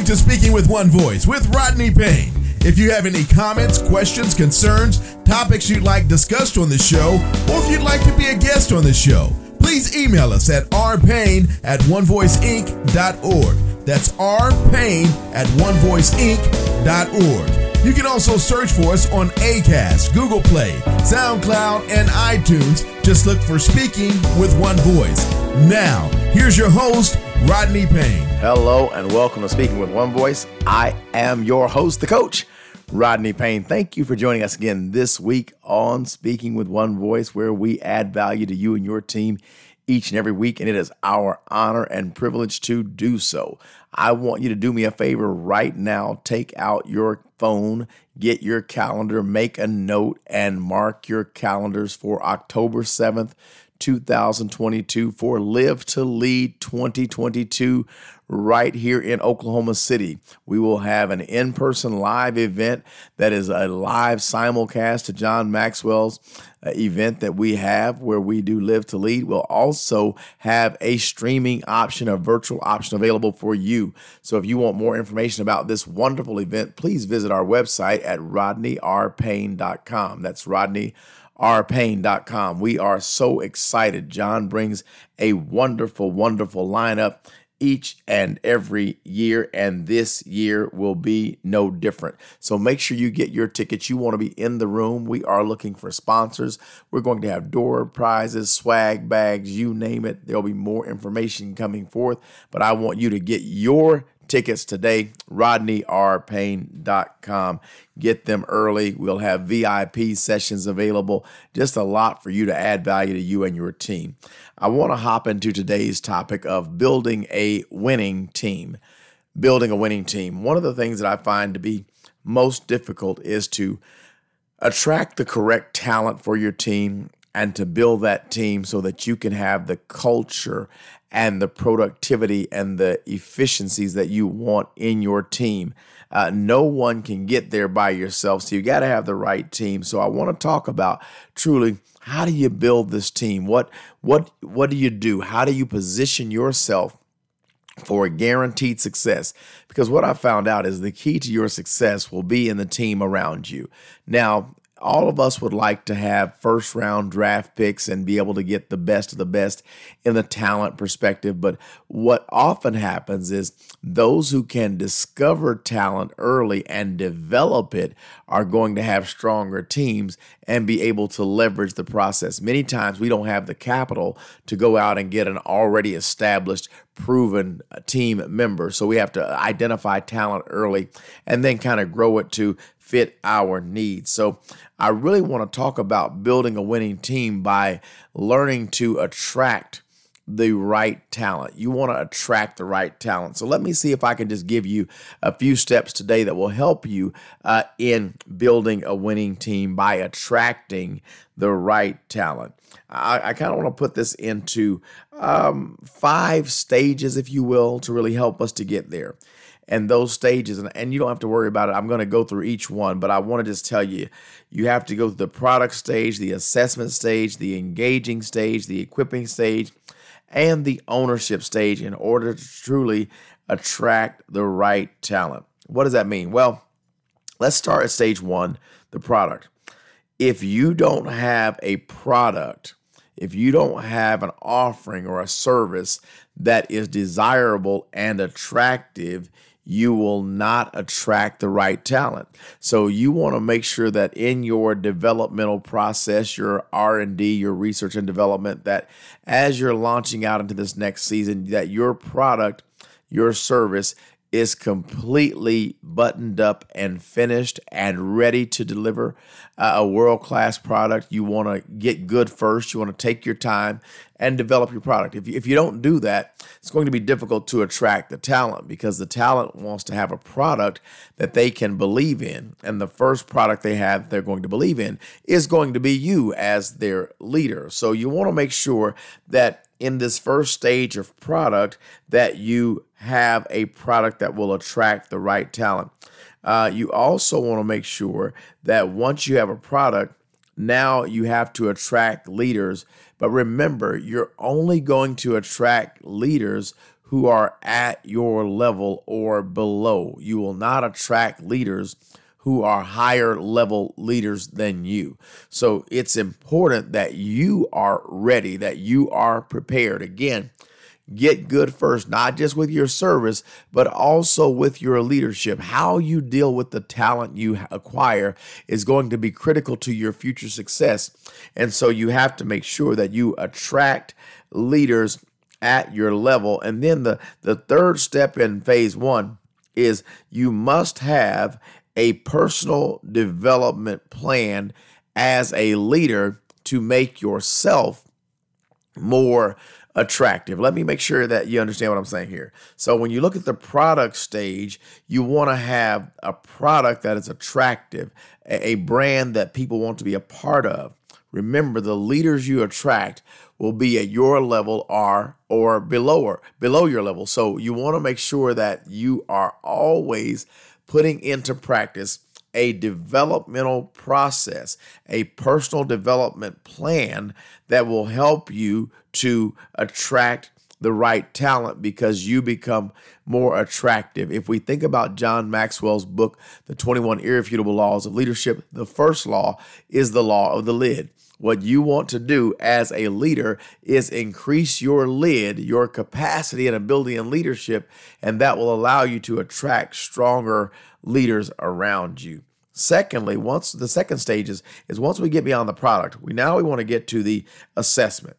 listening to Speaking with One Voice with Rodney Payne. If you have any comments, questions, concerns, topics you'd like discussed on the show, or if you'd like to be a guest on the show, please email us at rpayne at onevoiceinc.org. That's rpayne at onevoiceinc.org. You can also search for us on ACAST, Google Play, SoundCloud, and iTunes. Just look for Speaking with One Voice. Now, here's your host, Rodney Payne. Hello, and welcome to Speaking with One Voice. I am your host, the coach, Rodney Payne. Thank you for joining us again this week on Speaking with One Voice, where we add value to you and your team each and every week, and it is our honor and privilege to do so. I want you to do me a favor right now. Take out your phone, get your calendar, make a note, and mark your calendars for October 7th, 2022 for Live to Lead 2022 right here in Oklahoma City. We will have an in person live event that is a live simulcast to John Maxwell's uh, event that we have where we do Live to Lead. We'll also have a streaming option, a virtual option available for you. So if you want more information about this wonderful event, please visit our website at rodneyrpayne.com. That's Rodney rpayne.com. We are so excited. John brings a wonderful, wonderful lineup each and every year, and this year will be no different. So make sure you get your tickets. You want to be in the room. We are looking for sponsors. We're going to have door prizes, swag bags, you name it. There'll be more information coming forth, but I want you to get your tickets today, rodneyrpayne.com. Get them early. We'll have VIP sessions available. Just a lot for you to add value to you and your team. I want to hop into today's topic of building a winning team. Building a winning team. One of the things that I find to be most difficult is to attract the correct talent for your team and to build that team so that you can have the culture and the productivity and the efficiencies that you want in your team. Uh, no one can get there by yourself, so you got to have the right team. So I want to talk about truly how do you build this team? What what what do you do? How do you position yourself for a guaranteed success? Because what I found out is the key to your success will be in the team around you. Now, all of us would like to have first round draft picks and be able to get the best of the best in the talent perspective. But what often happens is those who can discover talent early and develop it are going to have stronger teams and be able to leverage the process. Many times we don't have the capital to go out and get an already established, proven team member. So we have to identify talent early and then kind of grow it to fit our needs. So I really want to talk about building a winning team by learning to attract the right talent. You want to attract the right talent. So let me see if I can just give you a few steps today that will help you uh, in building a winning team by attracting the right talent. I, I kind of want to put this into um, five stages, if you will, to really help us to get there and those stages and, and you don't have to worry about it. I'm going to go through each one but i want to just tell you you have to go through the product stage the assessment stage the engaging stage the equipping stage and the ownership stage in order to truly attract the right talent. What does that mean? Well let's start at stage one the product. If you don't have a product if you don't have an offering or a service that is desirable and attractive, you will not attract the right talent. So you want to make sure that in your developmental process, your R&D, your research and development that as you're launching out into this next season that your product, your service is completely buttoned up and finished and ready to deliver uh, a world class product. You want to get good first. You want to take your time and develop your product. If you, if you don't do that, it's going to be difficult to attract the talent because the talent wants to have a product that they can believe in. And the first product they have they're going to believe in is going to be you as their leader. So you want to make sure that in this first stage of product that you have a product that will attract the right talent. Uh, you also want to make sure that once you have a product, now you have to attract leaders. But remember, you're only going to attract leaders who are at your level or below. You will not attract leaders who are higher level leaders than you. So it's important that you are ready, that you are prepared. Again, get good first, not just with your service, but also with your leadership. How you deal with the talent you acquire is going to be critical to your future success. And so you have to make sure that you attract leaders at your level. And then the, the third step in phase one is you must have a personal development plan as a leader to make yourself more attractive. Let me make sure that you understand what I'm saying here. So, when you look at the product stage, you want to have a product that is attractive, a brand that people want to be a part of. Remember, the leaders you attract will be at your level or or below or below your level. So you want to make sure that you are always putting into practice a developmental process, a personal development plan that will help you to attract the right talent because you become more attractive. If we think about John Maxwell's book, The 21 Irrefutable Laws of Leadership, the first law is the law of the lid. What you want to do as a leader is increase your lid, your capacity and ability in leadership, and that will allow you to attract stronger leaders around you. Secondly, once the second stage is, is once we get beyond the product, we now we want to get to the assessment.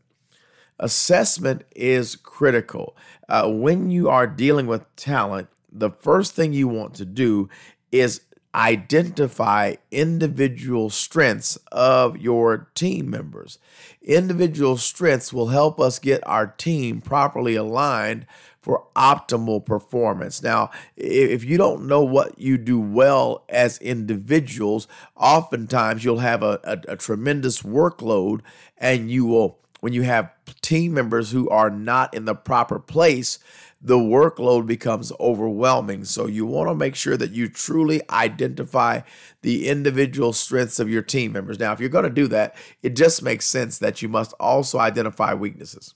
Assessment is critical. Uh, when you are dealing with talent, the first thing you want to do is identify individual strengths of your team members. Individual strengths will help us get our team properly aligned for optimal performance. Now, if you don't know what you do well as individuals, oftentimes you'll have a, a, a tremendous workload and you will when you have team members who are not in the proper place, the workload becomes overwhelming. So you want to make sure that you truly identify the individual strengths of your team members. Now, if you're going to do that, it just makes sense that you must also identify weaknesses.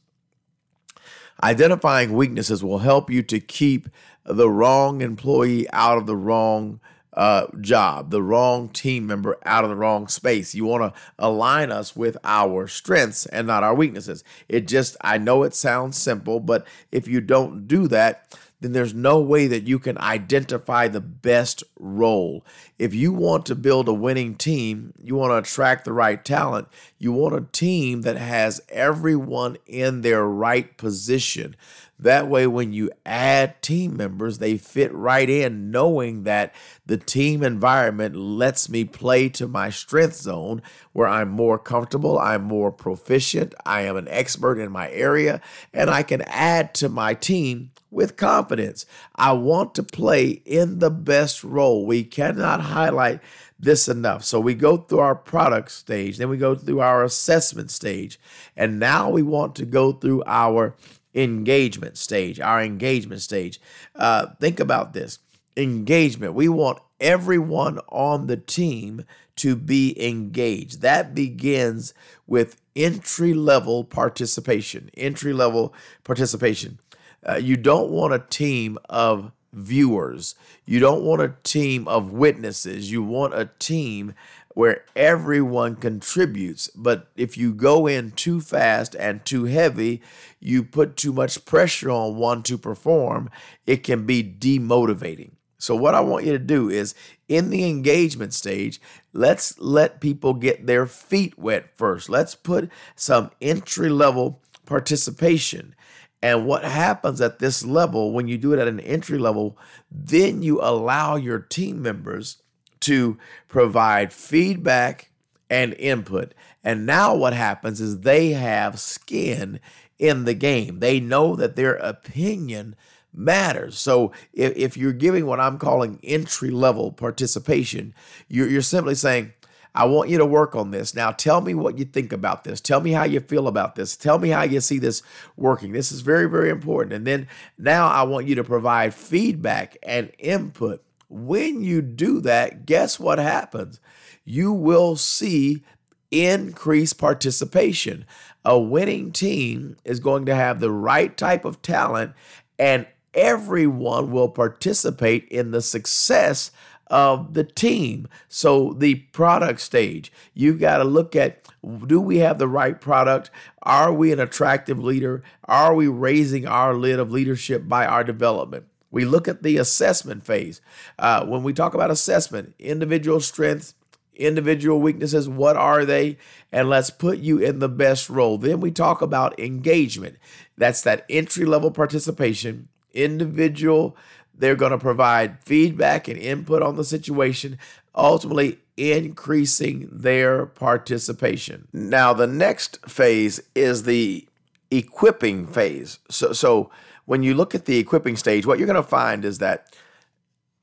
Identifying weaknesses will help you to keep the wrong employee out of the wrong uh, job, the wrong team member out of the wrong space. You want to align us with our strengths and not our weaknesses. It just, I know it sounds simple, but if you don't do that, then there's no way that you can identify the best role. If you want to build a winning team, you want to attract the right talent, you want a team that has everyone in their right position. That way, when you add team members, they fit right in, knowing that the team environment lets me play to my strength zone where I'm more comfortable, I'm more proficient, I am an expert in my area, and I can add to my team with confidence. I want to play in the best role. We cannot highlight this enough. So we go through our product stage, then we go through our assessment stage, and now we want to go through our engagement stage, our engagement stage. Uh, think about this engagement. We want everyone on the team to be engaged. That begins with entry level participation. Entry level participation. Uh, you don't want a team of viewers. You don't want a team of witnesses. You want a team where everyone contributes. But if you go in too fast and too heavy, you put too much pressure on one to perform, it can be demotivating. So, what I want you to do is in the engagement stage, let's let people get their feet wet first. Let's put some entry level participation. And what happens at this level, when you do it at an entry level, then you allow your team members to provide feedback and input. And now what happens is they have skin in the game. They know that their opinion matters. So if, if you're giving what I'm calling entry level participation, you're, you're simply saying, I want you to work on this. Now, tell me what you think about this. Tell me how you feel about this. Tell me how you see this working. This is very, very important. And then now I want you to provide feedback and input when you do that, guess what happens? You will see increased participation. A winning team is going to have the right type of talent and everyone will participate in the success of the team. So, the product stage, you've got to look at do we have the right product? Are we an attractive leader? Are we raising our lid of leadership by our development? We look at the assessment phase. Uh, when we talk about assessment, individual strengths, individual weaknesses, what are they? And let's put you in the best role. Then we talk about engagement. That's that entry level participation, individual they're going to provide feedback and input on the situation, ultimately increasing their participation. Now, the next phase is the equipping phase. So, so when you look at the equipping stage, what you're going to find is that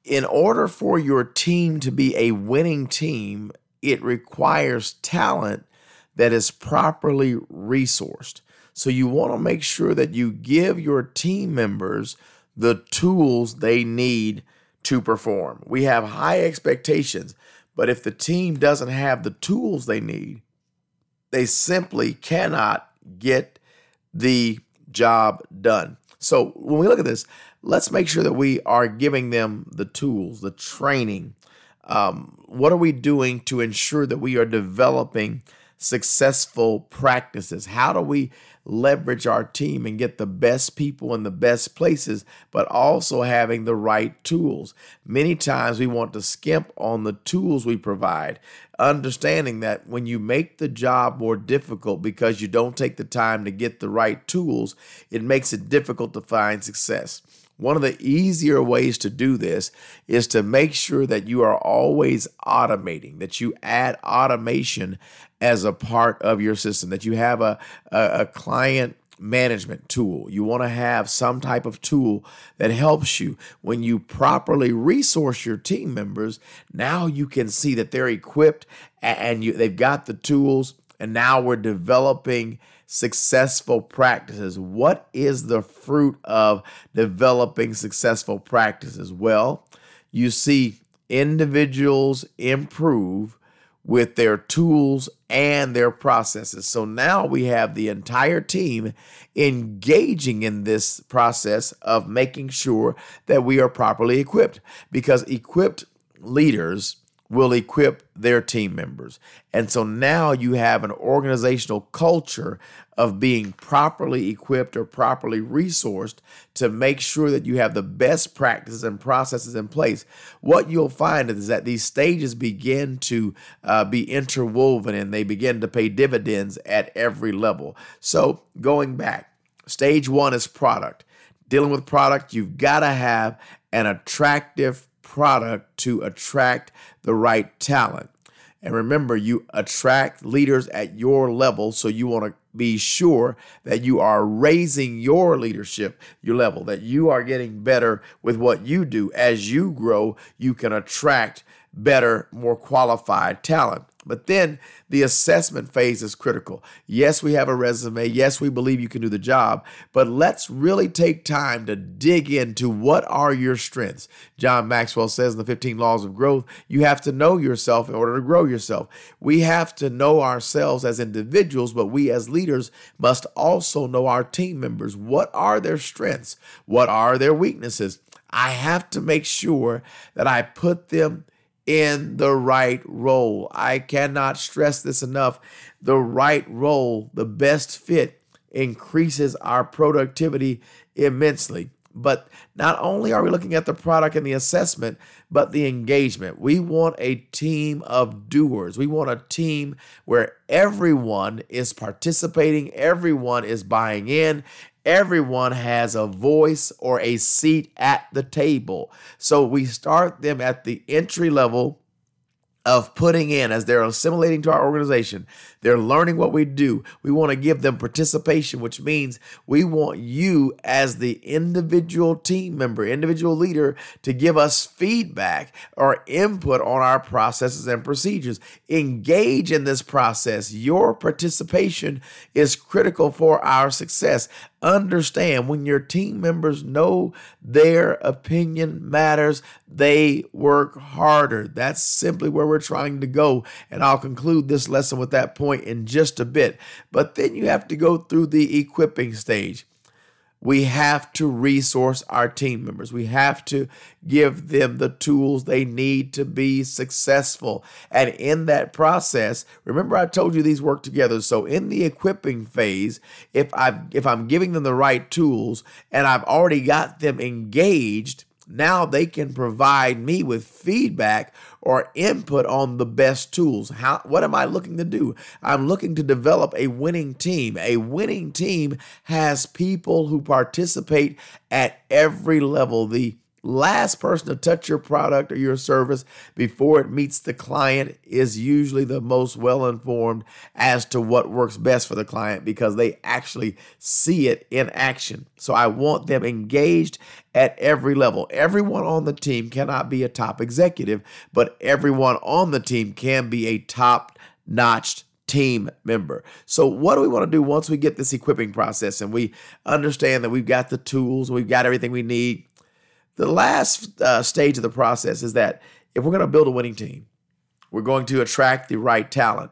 in order for your team to be a winning team, it requires talent that is properly resourced. So you want to make sure that you give your team members the tools they need to perform. We have high expectations, but if the team doesn't have the tools they need, they simply cannot get the job done. So when we look at this, let's make sure that we are giving them the tools, the training. Um, what are we doing to ensure that we are developing successful practices? How do we leverage our team and get the best people in the best places, but also having the right tools? Many times we want to skimp on the tools we provide, understanding that when you make the job more difficult because you don't take the time to get the right tools, it makes it difficult to find success. One of the easier ways to do this is to make sure that you are always automating, that you add automation as a part of your system, that you have a, a, a client management tool. You want to have some type of tool that helps you when you properly resource your team members. Now you can see that they're equipped and you, they've got the tools, and now we're developing successful practices. What is the fruit of developing successful practices? Well, you see individuals improve with their tools and their processes. So now we have the entire team engaging in this process of making sure that we are properly equipped because equipped leaders will equip their team members. And so now you have an organizational culture of being properly equipped or properly resourced to make sure that you have the best practices and processes in place. What you'll find is that these stages begin to uh, be interwoven and they begin to pay dividends at every level. So, going back, stage one is product. Dealing with product, you've got to have an attractive product to attract the right talent. And remember, you attract leaders at your level, so you want to be sure that you are raising your leadership, your level, that you are getting better with what you do. As you grow, you can attract better, more qualified talent. But then the assessment phase is critical. Yes, we have a resume. Yes, we believe you can do the job, but let's really take time to dig into what are your strengths. John Maxwell says in the 15 laws of growth, you have to know yourself in order to grow yourself. We have to know ourselves as individuals, but we as leaders must also know our team members. What are their strengths? What are their weaknesses? I have to make sure that I put them in the right role. I cannot stress this enough. The right role, the best fit, increases our productivity immensely. But not only are we looking at the product and the assessment, but the engagement. We want a team of doers. We want a team where everyone is participating, everyone is buying in, everyone has a voice or a seat at the table. So we start them at the entry level of putting in as they're assimilating to our organization. They're learning what we do. We want to give them participation, which means we want you as the individual team member, individual leader to give us feedback or input on our processes and procedures. Engage in this process. Your participation is critical for our success understand when your team members know their opinion matters, they work harder. That's simply where we're trying to go. And I'll conclude this lesson with that point in just a bit. But then you have to go through the equipping stage. we have to resource our team members. We have to give them the tools they need to be successful. And in that process, remember I told you these work together. So in the equipping phase, if I if I'm giving them the right tools and I've already got them engaged, now they can provide me with feedback or input on the best tools. How what am I looking to do? I'm looking to develop a winning team. A winning team has people who participate at every level. The last person to touch your product or your service before it meets the client is usually the most well informed as to what works best for the client because they actually see it in action. So I want them engaged at every level. Everyone on the team cannot be a top executive, but everyone on the team can be a top notched team member. So, what do we want to do once we get this equipping process and we understand that we've got the tools, we've got everything we need? The last uh, stage of the process is that if we're going to build a winning team, we're going to attract the right talent.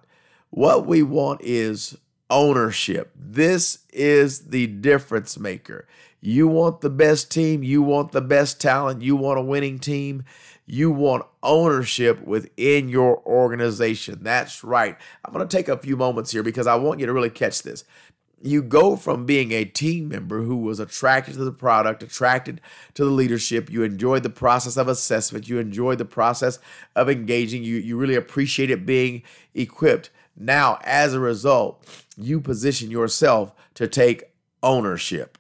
What we want is ownership. This is the difference maker. You want the best team, you want the best talent, you want a winning team, you want ownership within your organization. That's right. I'm going to take a few moments here because I want you to really catch this you go from being a team member who was attracted to the product, attracted to the leadership, you enjoyed the process of assessment, you enjoyed the process of engaging, you, you really appreciated being equipped. Now, as a result, you position yourself to take ownership.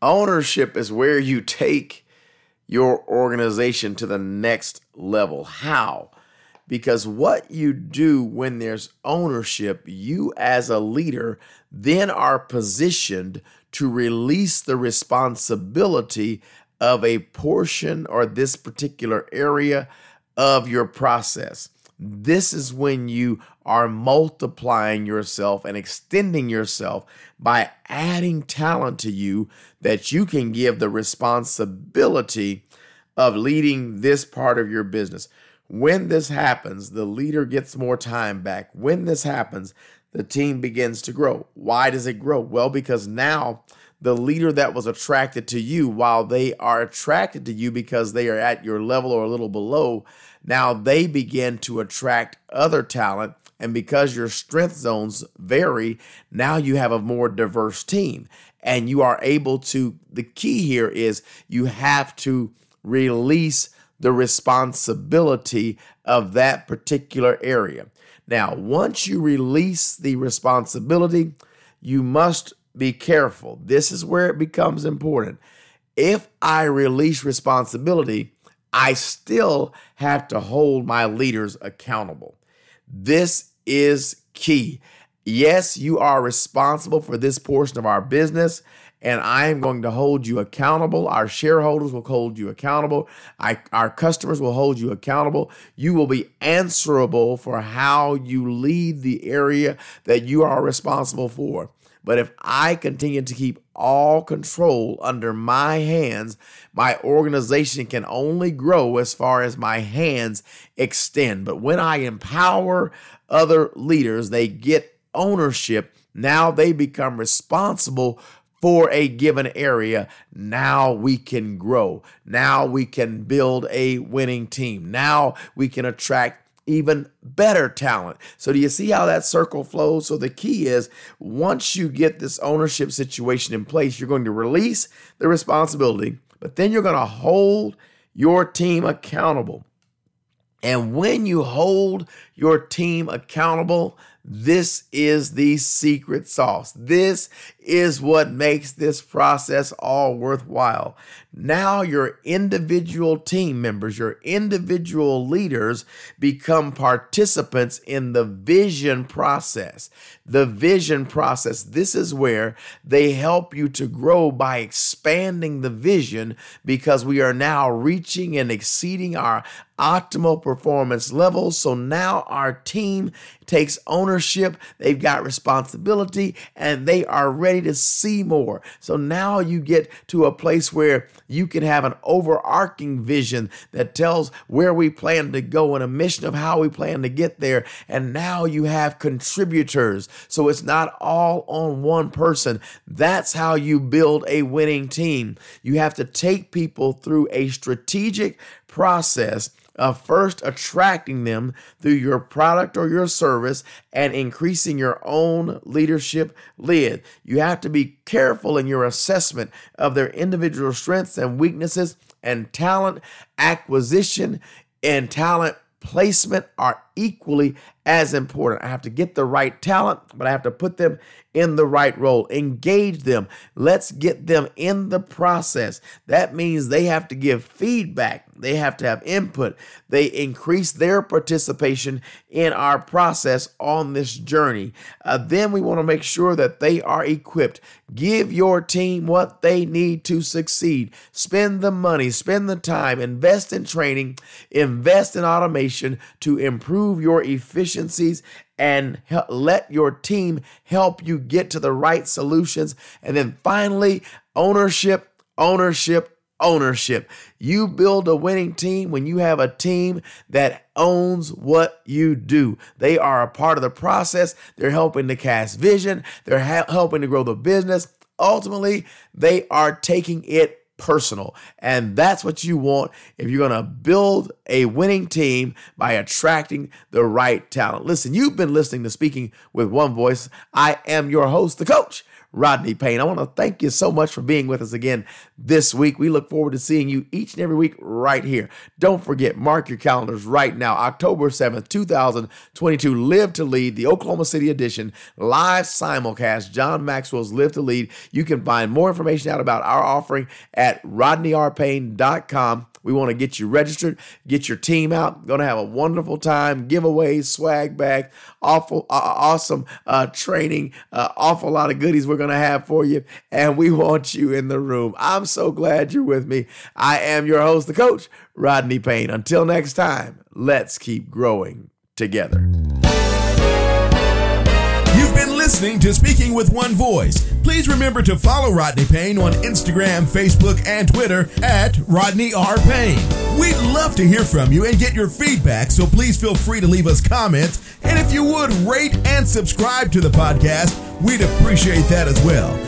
Ownership is where you take your organization to the next level. How? Because what you do when there's ownership, you as a leader then are positioned to release the responsibility of a portion or this particular area of your process. This is when you are multiplying yourself and extending yourself by adding talent to you that you can give the responsibility of leading this part of your business. When this happens, the leader gets more time back. When this happens, the team begins to grow. Why does it grow? Well, because now the leader that was attracted to you, while they are attracted to you because they are at your level or a little below, now they begin to attract other talent. And because your strength zones vary, now you have a more diverse team. And you are able to, the key here is you have to release the responsibility of that particular area. Now, once you release the responsibility, you must be careful. This is where it becomes important. If I release responsibility, I still have to hold my leaders accountable. This is key. Yes, you are responsible for this portion of our business and I am going to hold you accountable. Our shareholders will hold you accountable. I, our customers will hold you accountable. You will be answerable for how you lead the area that you are responsible for. But if I continue to keep all control under my hands, my organization can only grow as far as my hands extend. But when I empower other leaders, they get ownership. Now they become responsible for a given area, now we can grow. Now we can build a winning team. Now we can attract even better talent. So, do you see how that circle flows? So, the key is once you get this ownership situation in place, you're going to release the responsibility, but then you're going to hold your team accountable. And when you hold your team accountable, this is the secret sauce. This is what makes this process all worthwhile. Now, your individual team members, your individual leaders become participants in the vision process. The vision process, this is where they help you to grow by expanding the vision because we are now reaching and exceeding our optimal performance levels. So now our team takes ownership they've got responsibility, and they are ready to see more. So now you get to a place where you can have an overarching vision that tells where we plan to go and a mission of how we plan to get there. And now you have contributors. So it's not all on one person. That's how you build a winning team. You have to take people through a strategic process of first attracting them through your product or your service and increasing your own leadership lid. You have to be careful in your assessment of their individual strengths and weaknesses and talent acquisition and talent placement are equally as important. I have to get the right talent, but I have to put them in the right role. Engage them. Let's get them in the process. That means they have to give feedback, they have to have input. They increase their participation in our process on this journey. Uh, then we want to make sure that they are equipped. Give your team what they need to succeed. Spend the money, spend the time, invest in training, invest in automation to improve your efficiencies and let your team help you get to the right solutions. And then finally, ownership, ownership, ownership. You build a winning team when you have a team that owns what you do. They are a part of the process. They're helping to cast vision, they're ha- helping to grow the business. Ultimately, they are taking it personal. And that's what you want if you're going to build a winning team by attracting the right talent. Listen, you've been listening to Speaking with One Voice. I am your host, the coach. Rodney Payne. I want to thank you so much for being with us again this week. We look forward to seeing you each and every week right here. Don't forget, mark your calendars right now. October 7th, 2022, Live to Lead, the Oklahoma City edition, live simulcast, John Maxwell's Live to Lead. You can find more information out about our offering at rodneyrpayne.com. We want to get you registered, get your team out. Going to have a wonderful time, giveaways, swag bag, awful, uh, awesome uh, training, uh, awful lot of goodies we're going to have for you. And we want you in the room. I'm so glad you're with me. I am your host, the coach, Rodney Payne. Until next time, let's keep growing together. Listening to Speaking with One Voice. Please remember to follow Rodney Payne on Instagram, Facebook, and Twitter at Rodney R. Payne. We'd love to hear from you and get your feedback, so please feel free to leave us comments. And if you would rate and subscribe to the podcast, we'd appreciate that as well.